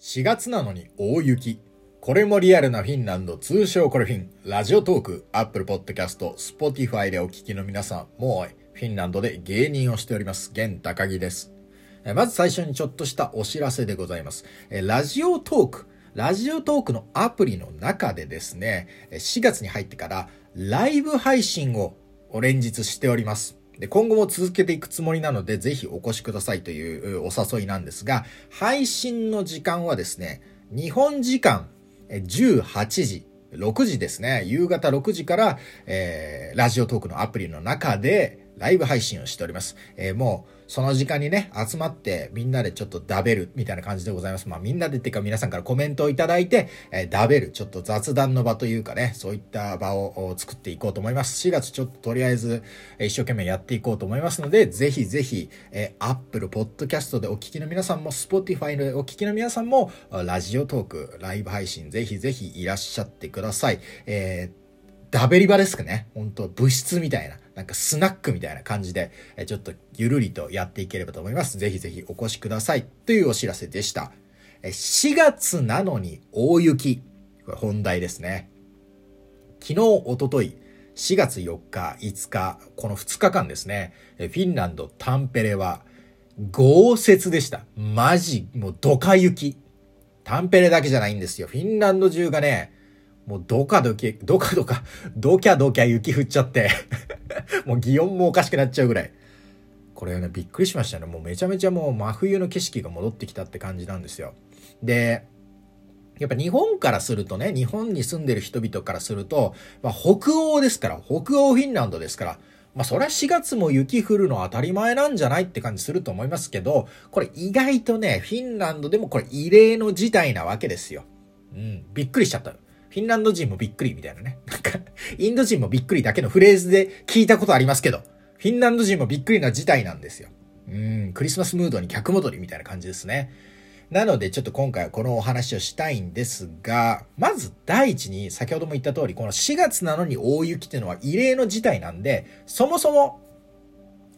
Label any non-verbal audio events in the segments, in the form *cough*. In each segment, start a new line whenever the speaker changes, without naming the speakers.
4月なのに大雪。これもリアルなフィンランド、通称コレフィン、ラジオトーク、 Apple Podcast、 Spotify でお聞きの皆さん、もうフィンランドで芸人をしております、現高木です。まず最初にちょっとしたお知らせでございます。ラジオトーク、ラジオトークのアプリの中でですね、4月に入ってからライブ配信を連日しております。で、今後も続けていくつもりなので、ぜひお越しくださいというお誘いなんですが、配信の時間はですね、日本時間18時、6時ですね、夕方6時から、えー、ラジオトークのアプリの中で、ライブ配信をしております。えー、もう、その時間にね、集まってみんなでちょっとダベるみたいな感じでございます。まあみんなでっていうか皆さんからコメントをいただいて、えー、ダベる、ちょっと雑談の場というかね、そういった場を作っていこうと思います。4月ちょっととりあえず、一生懸命やっていこうと思いますので、ぜひぜひ、えー、Apple Podcast でお聞きの皆さんも、Spotify でお聞きの皆さんも、ラジオトーク、ライブ配信、ぜひぜひいらっしゃってください。えーダベリバですかね。本当物質みたいな、なんかスナックみたいな感じで、ちょっとゆるりとやっていければと思います。ぜひぜひお越しください。というお知らせでした。4月なのに大雪。これ本題ですね。昨日、おととい、4月4日、5日、この2日間ですね、フィンランドタンペレは豪雪でした。マジ、もうドカ雪。タンペレだけじゃないんですよ。フィンランド中がね、もうドカドキ、ドカドカ、ドキャドキャ雪降っちゃって *laughs* もう擬音もおかしくなっちゃうぐらい。これね、びっくりしましたね。もうめちゃめちゃもう真冬の景色が戻ってきたって感じなんですよ。で、やっぱ日本からするとね、日本に住んでる人々からすると、まあ、北欧ですから、北欧フィンランドですから、まあそりゃ4月も雪降るの当たり前なんじゃないって感じすると思いますけど、これ意外とね、フィンランドでもこれ異例の事態なわけですよ。うん、びっくりしちゃった。フィンランド人もびっくりみたいなね。*laughs* なんか、インド人もびっくりだけのフレーズで聞いたことありますけど、フィンランド人もびっくりな事態なんですよ。うん、クリスマスムードに逆戻りみたいな感じですね。なので、ちょっと今回はこのお話をしたいんですが、まず第一に、先ほども言った通り、この4月なのに大雪っていうのは異例の事態なんで、そもそも、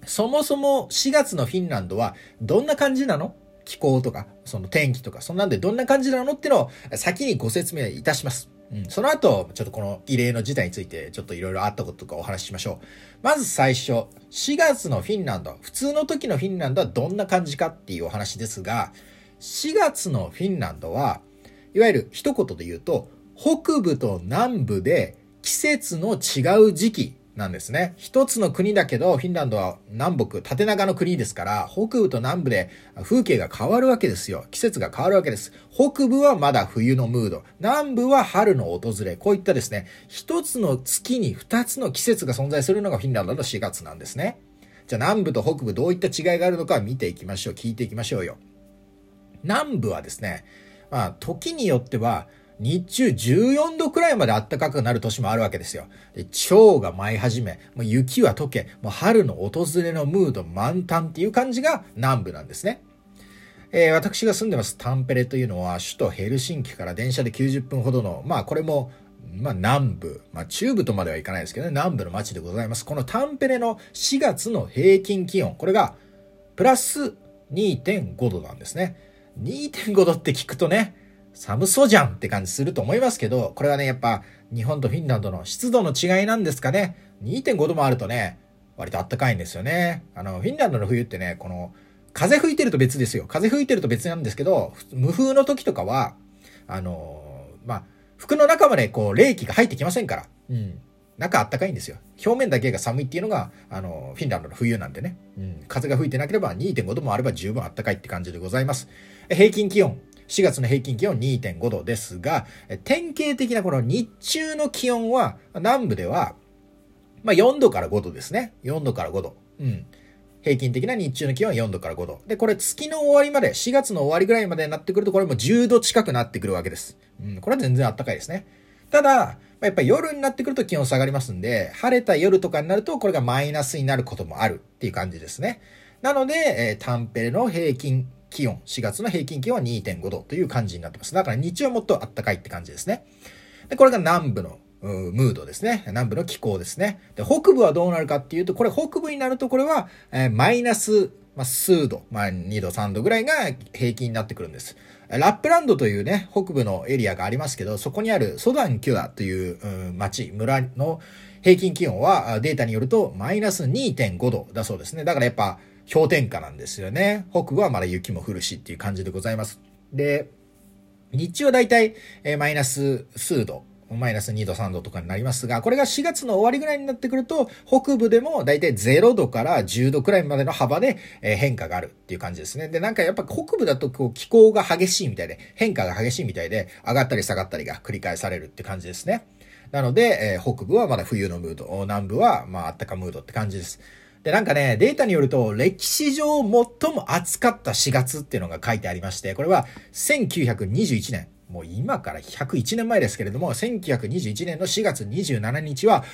そもそも4月のフィンランドはどんな感じなの？気候とか、その天気とか、そんなんでどんな感じなの？ってのを先にご説明いたします。その後、ちょっとこの異例の事態について、ちょっといろいろあったこととかお話ししましょう。まず最初、4月のフィンランド、普通の時のフィンランドはどんな感じかっていうお話ですが、4月のフィンランドは、いわゆる一言で言うと、北部と南部で季節の違う時期なんですね。一つの国だけど、フィンランドは南北、縦長の国ですから、北部と南部で風景が変わるわけですよ。季節が変わるわけです。北部はまだ冬のムード、南部は春の訪れ、こういったですね、一つの月に二つの季節が存在するのがフィンランドの4月なんですね。じゃあ南部と北部どういった違いがあるのか見ていきましょう。聞いていきましょうよ。南部はですね、まあ、時によっては、日中14度くらいまで暖かくなる年もあるわけですよ。で、蝶が舞い始め、もう雪は溶け、もう春の訪れのムード満タンっていう感じが南部なんですね。えー、私が住んでますタンペレというのは首都ヘルシンキから電車で90分ほどの、まあこれも、まあ南部、まあ中部とまではいかないですけどね、南部の街でございます。このタンペレの4月の平均気温、これがプラス2.5度なんですね。2.5度って聞くとね、寒そうじゃんって感じすると思いますけど、これはね、やっぱ日本とフィンランドの湿度の違いなんですかね。2.5度もあるとね、割と暖かいんですよね。あの、フィンランドの冬ってね、この、風吹いてると別ですよ。風吹いてると別なんですけど、無風の時とかは、あのまあ、服の中までこう、冷気が入ってきませんから。うん。中あったかいんですよ。表面だけが寒いっていうのが、あの、フィンランドの冬なんでね。うん。風が吹いてなければ2.5度もあれば十分あったかいって感じでございます。平均気温、4月の平均気温2.5度ですが、典型的なこの日中の気温は、南部では、まあ4度から5度ですね。4度から5度。うん。平均的な日中の気温は4度から5度。で、これ月の終わりまで、4月の終わりぐらいまでになってくると、これも10度近くなってくるわけです。うん、これは全然暖かいですね。ただ、やっぱり夜になってくると気温下がりますんで、晴れた夜とかになると、これがマイナスになることもあるっていう感じですね。なので、えー、タンペレの平均気温、4月の平均気温は2.5度という感じになってます。だから日中はもっと暖かいって感じですね。で、これが南部のムードですね。南部の気候ですね。で、北部はどうなるかっていうと、これ北部になるとこれは、えー、マイナス、まあ、数度、まあ、2度、3度ぐらいが平均になってくるんです。ラップランドというね、北部のエリアがありますけど、そこにあるソダンキュアという、う、町、村の平均気温はデータによるとマイナス2.5度だそうですね。だからやっぱ氷点下なんですよね。北部はまだ雪も降るしっていう感じでございます。で、日中はだいたいマイナス数度マイナス2度3度とかになりますが、これが4月の終わりぐらいになってくると、北部でもだいたい0度から10度くらいまでの幅で変化があるっていう感じですね。で、なんかやっぱ北部だとこう気候が激しいみたいで、変化が激しいみたいで、上がったり下がったりが繰り返されるって感じですね。なので、えー、北部はまだ冬のムード、南部はまあ暖かムードって感じです。で、なんかね、データによると、歴史上最も暑かった4月っていうのが書いてありまして、これは1921年。もう今から101年前ですけれども、1921年の4月27日は、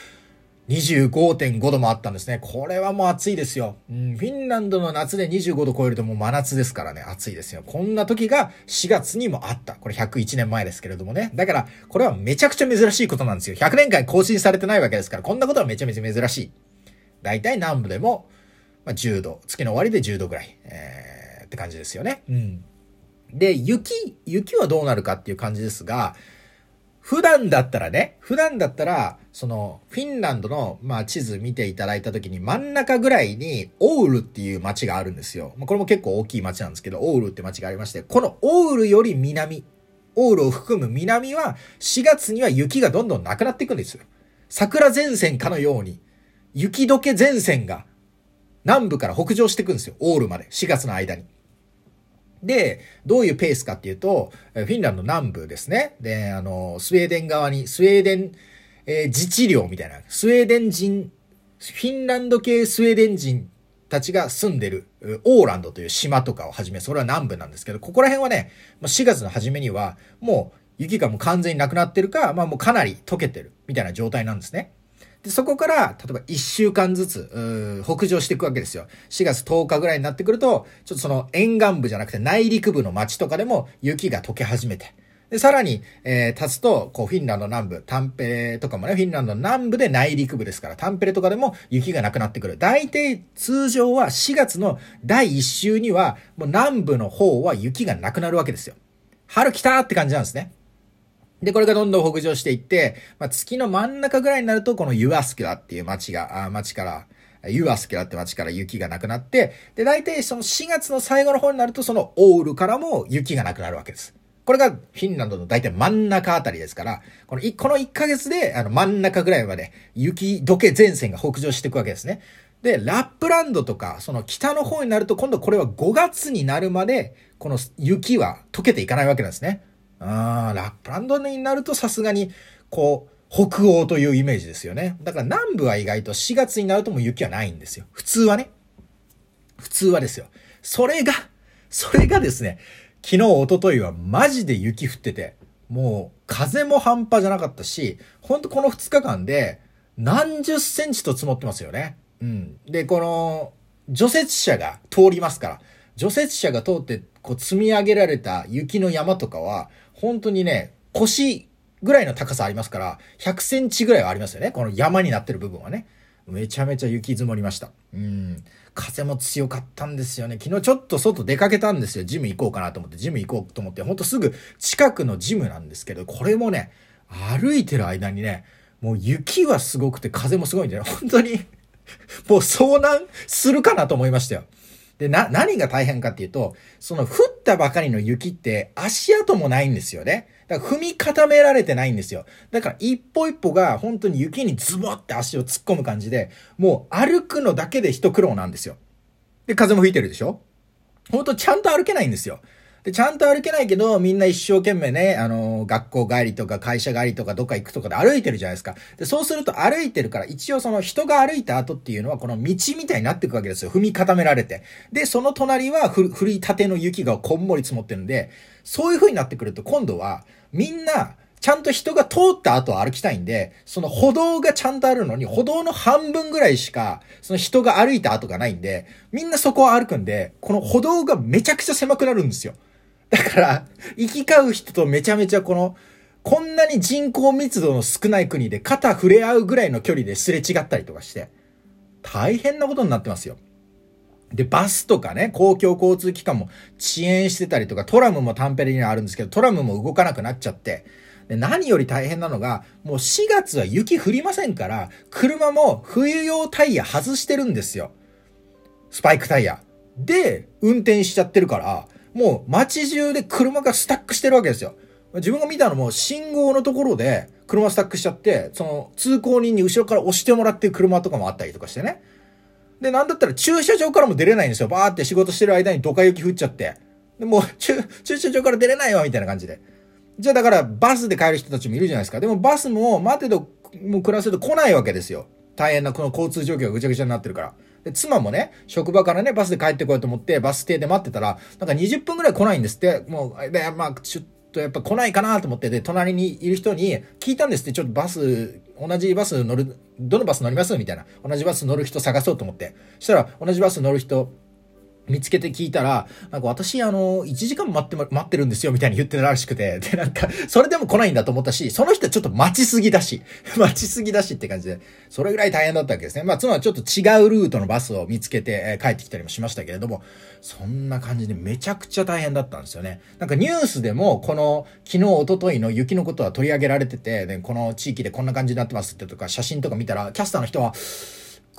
25.5度もあったんですね。これはもう暑いですよ。うん、フィンランドの夏で25度超えるともう真夏ですからね、暑いですよ。こんな時が4月にもあった。これ101年前ですけれどもね。だから、これはめちゃくちゃ珍しいことなんですよ。100年間更新されてないわけですから、こんなことはめちゃめちゃ珍しい。大体南部でも、まあ、10度、月の終わりで10度ぐらい、えー、って感じですよね。うん。で、雪、雪はどうなるかっていう感じですが、普段だったらね、普段だったら、その、フィンランドの、まあ、地図見ていただいた時に真ん中ぐらいに、オウルっていう街があるんですよ。まあ、これも結構大きい街なんですけど、オウルって街がありまして、このオウルより南、オウルを含む南は、4月には雪がどんどんなくなっていくんですよ。桜前線かのように、雪解け前線が南部から北上していくんですよ。オールまで。4月の間に。で、どういうペースかっていうと、フィンランド南部ですね。で、あの、スウェーデン側に、スウェーデン、えー、自治領みたいな、スウェーデン人、フィンランド系スウェーデン人たちが住んでる、オーランドという島とかをはじめ、それは南部なんですけど、ここら辺はね、4月の初めには、もう雪がもう完全になくなってるか、まあもうかなり溶けてる、みたいな状態なんですね。そこから、例えば1週間ずつ、北上していくわけですよ。4月10日ぐらいになってくると、ちょっとその沿岸部じゃなくて内陸部の町とかでも雪が溶け始めて。で、さらに、えー、立つと、こう、フィンランド南部、タンペレとかもね、フィンランド南部で内陸部ですから、タンペレとかでも雪がなくなってくる。大体、通常は4月の第1週には、もう南部の方は雪がなくなるわけですよ。春来たって感じなんですね。で、これがどんどん北上していって、まあ、月の真ん中ぐらいになると、このユアスキュラっていう町が、あ町から、ユアスキュラって町から雪がなくなって、で、大体その4月の最後の方になると、そのオールからも雪がなくなるわけです。これがフィンランドの大体真ん中あたりですから、このこの1ヶ月で、あの、真ん中ぐらいまで雪解け前線が北上していくわけですね。で、ラップランドとか、その北の方になると、今度これは5月になるまで、この雪は溶けていかないわけなんですね。あラップランドになるとさすがに、こう、北欧というイメージですよね。だから南部は意外と4月になるともう雪はないんですよ。普通はね。普通はですよ。それが、それがですね、昨日、一昨日はマジで雪降ってて、もう風も半端じゃなかったし、ほんとこの2日間で何十センチと積もってますよね。うん。で、この除雪車が通りますから、除雪車が通ってこう積み上げられた雪の山とかは、本当にね、腰ぐらいの高さありますから、100センチぐらいはありますよね。この山になってる部分はね。めちゃめちゃ雪積もりました。うん。風も強かったんですよね。昨日ちょっと外出かけたんですよ。ジム行こうかなと思って、ジム行こうと思って、ほんとすぐ近くのジムなんですけど、これもね、歩いてる間にね、もう雪はすごくて風もすごいんでね、本当にもう遭難するかなと思いましたよ。で、な、何が大変かっていうと、その降ったばかりの雪って足跡もないんですよね。だから踏み固められてないんですよ。だから一歩一歩が本当に雪にズボって足を突っ込む感じで、もう歩くのだけで一苦労なんですよ。で、風も吹いてるでしょ？ほんとちゃんと歩けないんですよ。で、ちゃんと歩けないけど、みんな一生懸命ね、あの、学校帰りとか会社帰りとかどっか行くとかで歩いてるじゃないですか。で、そうすると歩いてるから、一応その人が歩いた後っていうのは、この道みたいになっていくわけですよ。踏み固められて。で、その隣はふ、降り立ての雪がこんもり積もってるんで、そういう風になってくると、今度は、みんな、ちゃんと人が通った後歩きたいんで、その歩道がちゃんとあるのに、歩道の半分ぐらいしか、その人が歩いた後がないんで、みんなそこを歩くんで、この歩道がめちゃくちゃ狭くなるんですよ。だから、行き交う人とめちゃめちゃこの、こんなに人口密度の少ない国で肩触れ合うぐらいの距離ですれ違ったりとかして、大変なことになってますよ。で、バスとかね、公共交通機関も遅延してたりとか、トラムもタンペリにはあるんですけど、トラムも動かなくなっちゃって、で何より大変なのが、もう4月は雪降りませんから、車も冬用タイヤ外してるんですよ。スパイクタイヤ。で、運転しちゃってるから、もう街中で車がスタックしてるわけですよ。自分が見たのも信号のところで車スタックしちゃって、その通行人に後ろから押してもらってる車とかもあったりとかしてね。で、なんだったら駐車場からも出れないんですよ。バーって仕事してる間にドカ雪降っちゃって。で、もう駐車場から出れないよみたいな感じで。じゃあだからバスで帰る人たちもいるじゃないですか。でもバスも待てど、もう暮らせど来ないわけですよ。大変なこの交通状況がぐちゃぐちゃになってるから。で、妻もね、職場からね、バスで帰ってこようと思って、バス停で待ってたら、なんか20分ぐらい来ないんですって。もう、で、まあ、ちょっとやっぱ来ないかなと思って、で、隣にいる人に聞いたんですって、ちょっとバス、同じバス乗る、どのバス乗ります？みたいな。同じバス乗る人探そうと思って。そしたら、同じバス乗る人、見つけて聞いたら、なんか私、あの、1時間待って、待ってるんですよ、みたいに言ってたらしくて、*laughs* で、なんか、それでも来ないんだと思ったし、その人はちょっと待ちすぎだし、*laughs* 待ちすぎだしって感じで、それぐらい大変だったわけですね。まあ、つまりちょっと違うルートのバスを見つけて、え、帰ってきたりもしましたけれども、そんな感じでめちゃくちゃ大変だったんですよね。なんかニュースでも、この、昨日、一昨日の雪のことは取り上げられてて、で、この地域でこんな感じになってますってとか、写真とか見たら、キャスターの人は、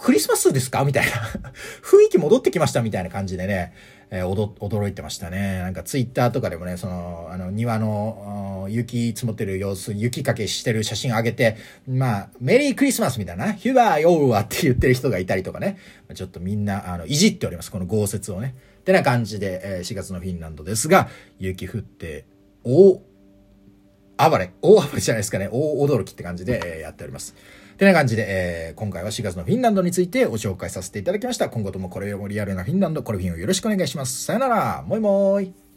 クリスマスですか？みたいな *laughs* 雰囲気戻ってきましたみたいな感じでね、えー、驚いてましたね。なんかツイッターとかでもね、その、あの、庭の雪積もってる様子、雪かけしてる写真上げて、まあ、メリークリスマスみたいな、ヒュバーヨーワって言ってる人がいたりとかね、ちょっとみんな、あの、いじっております。この豪雪をね。ってな感じで、えー、4月のフィンランドですが、雪降って、大、暴れ、大暴れじゃないですかね、大驚きって感じで、えー、やっております。てな感じで、えー、今回は4月のフィンランドについてご紹介させていただきました。今後ともこれよりもリアルなフィンランド、コルフィンをよろしくお願いします。さよなら、もいもーい。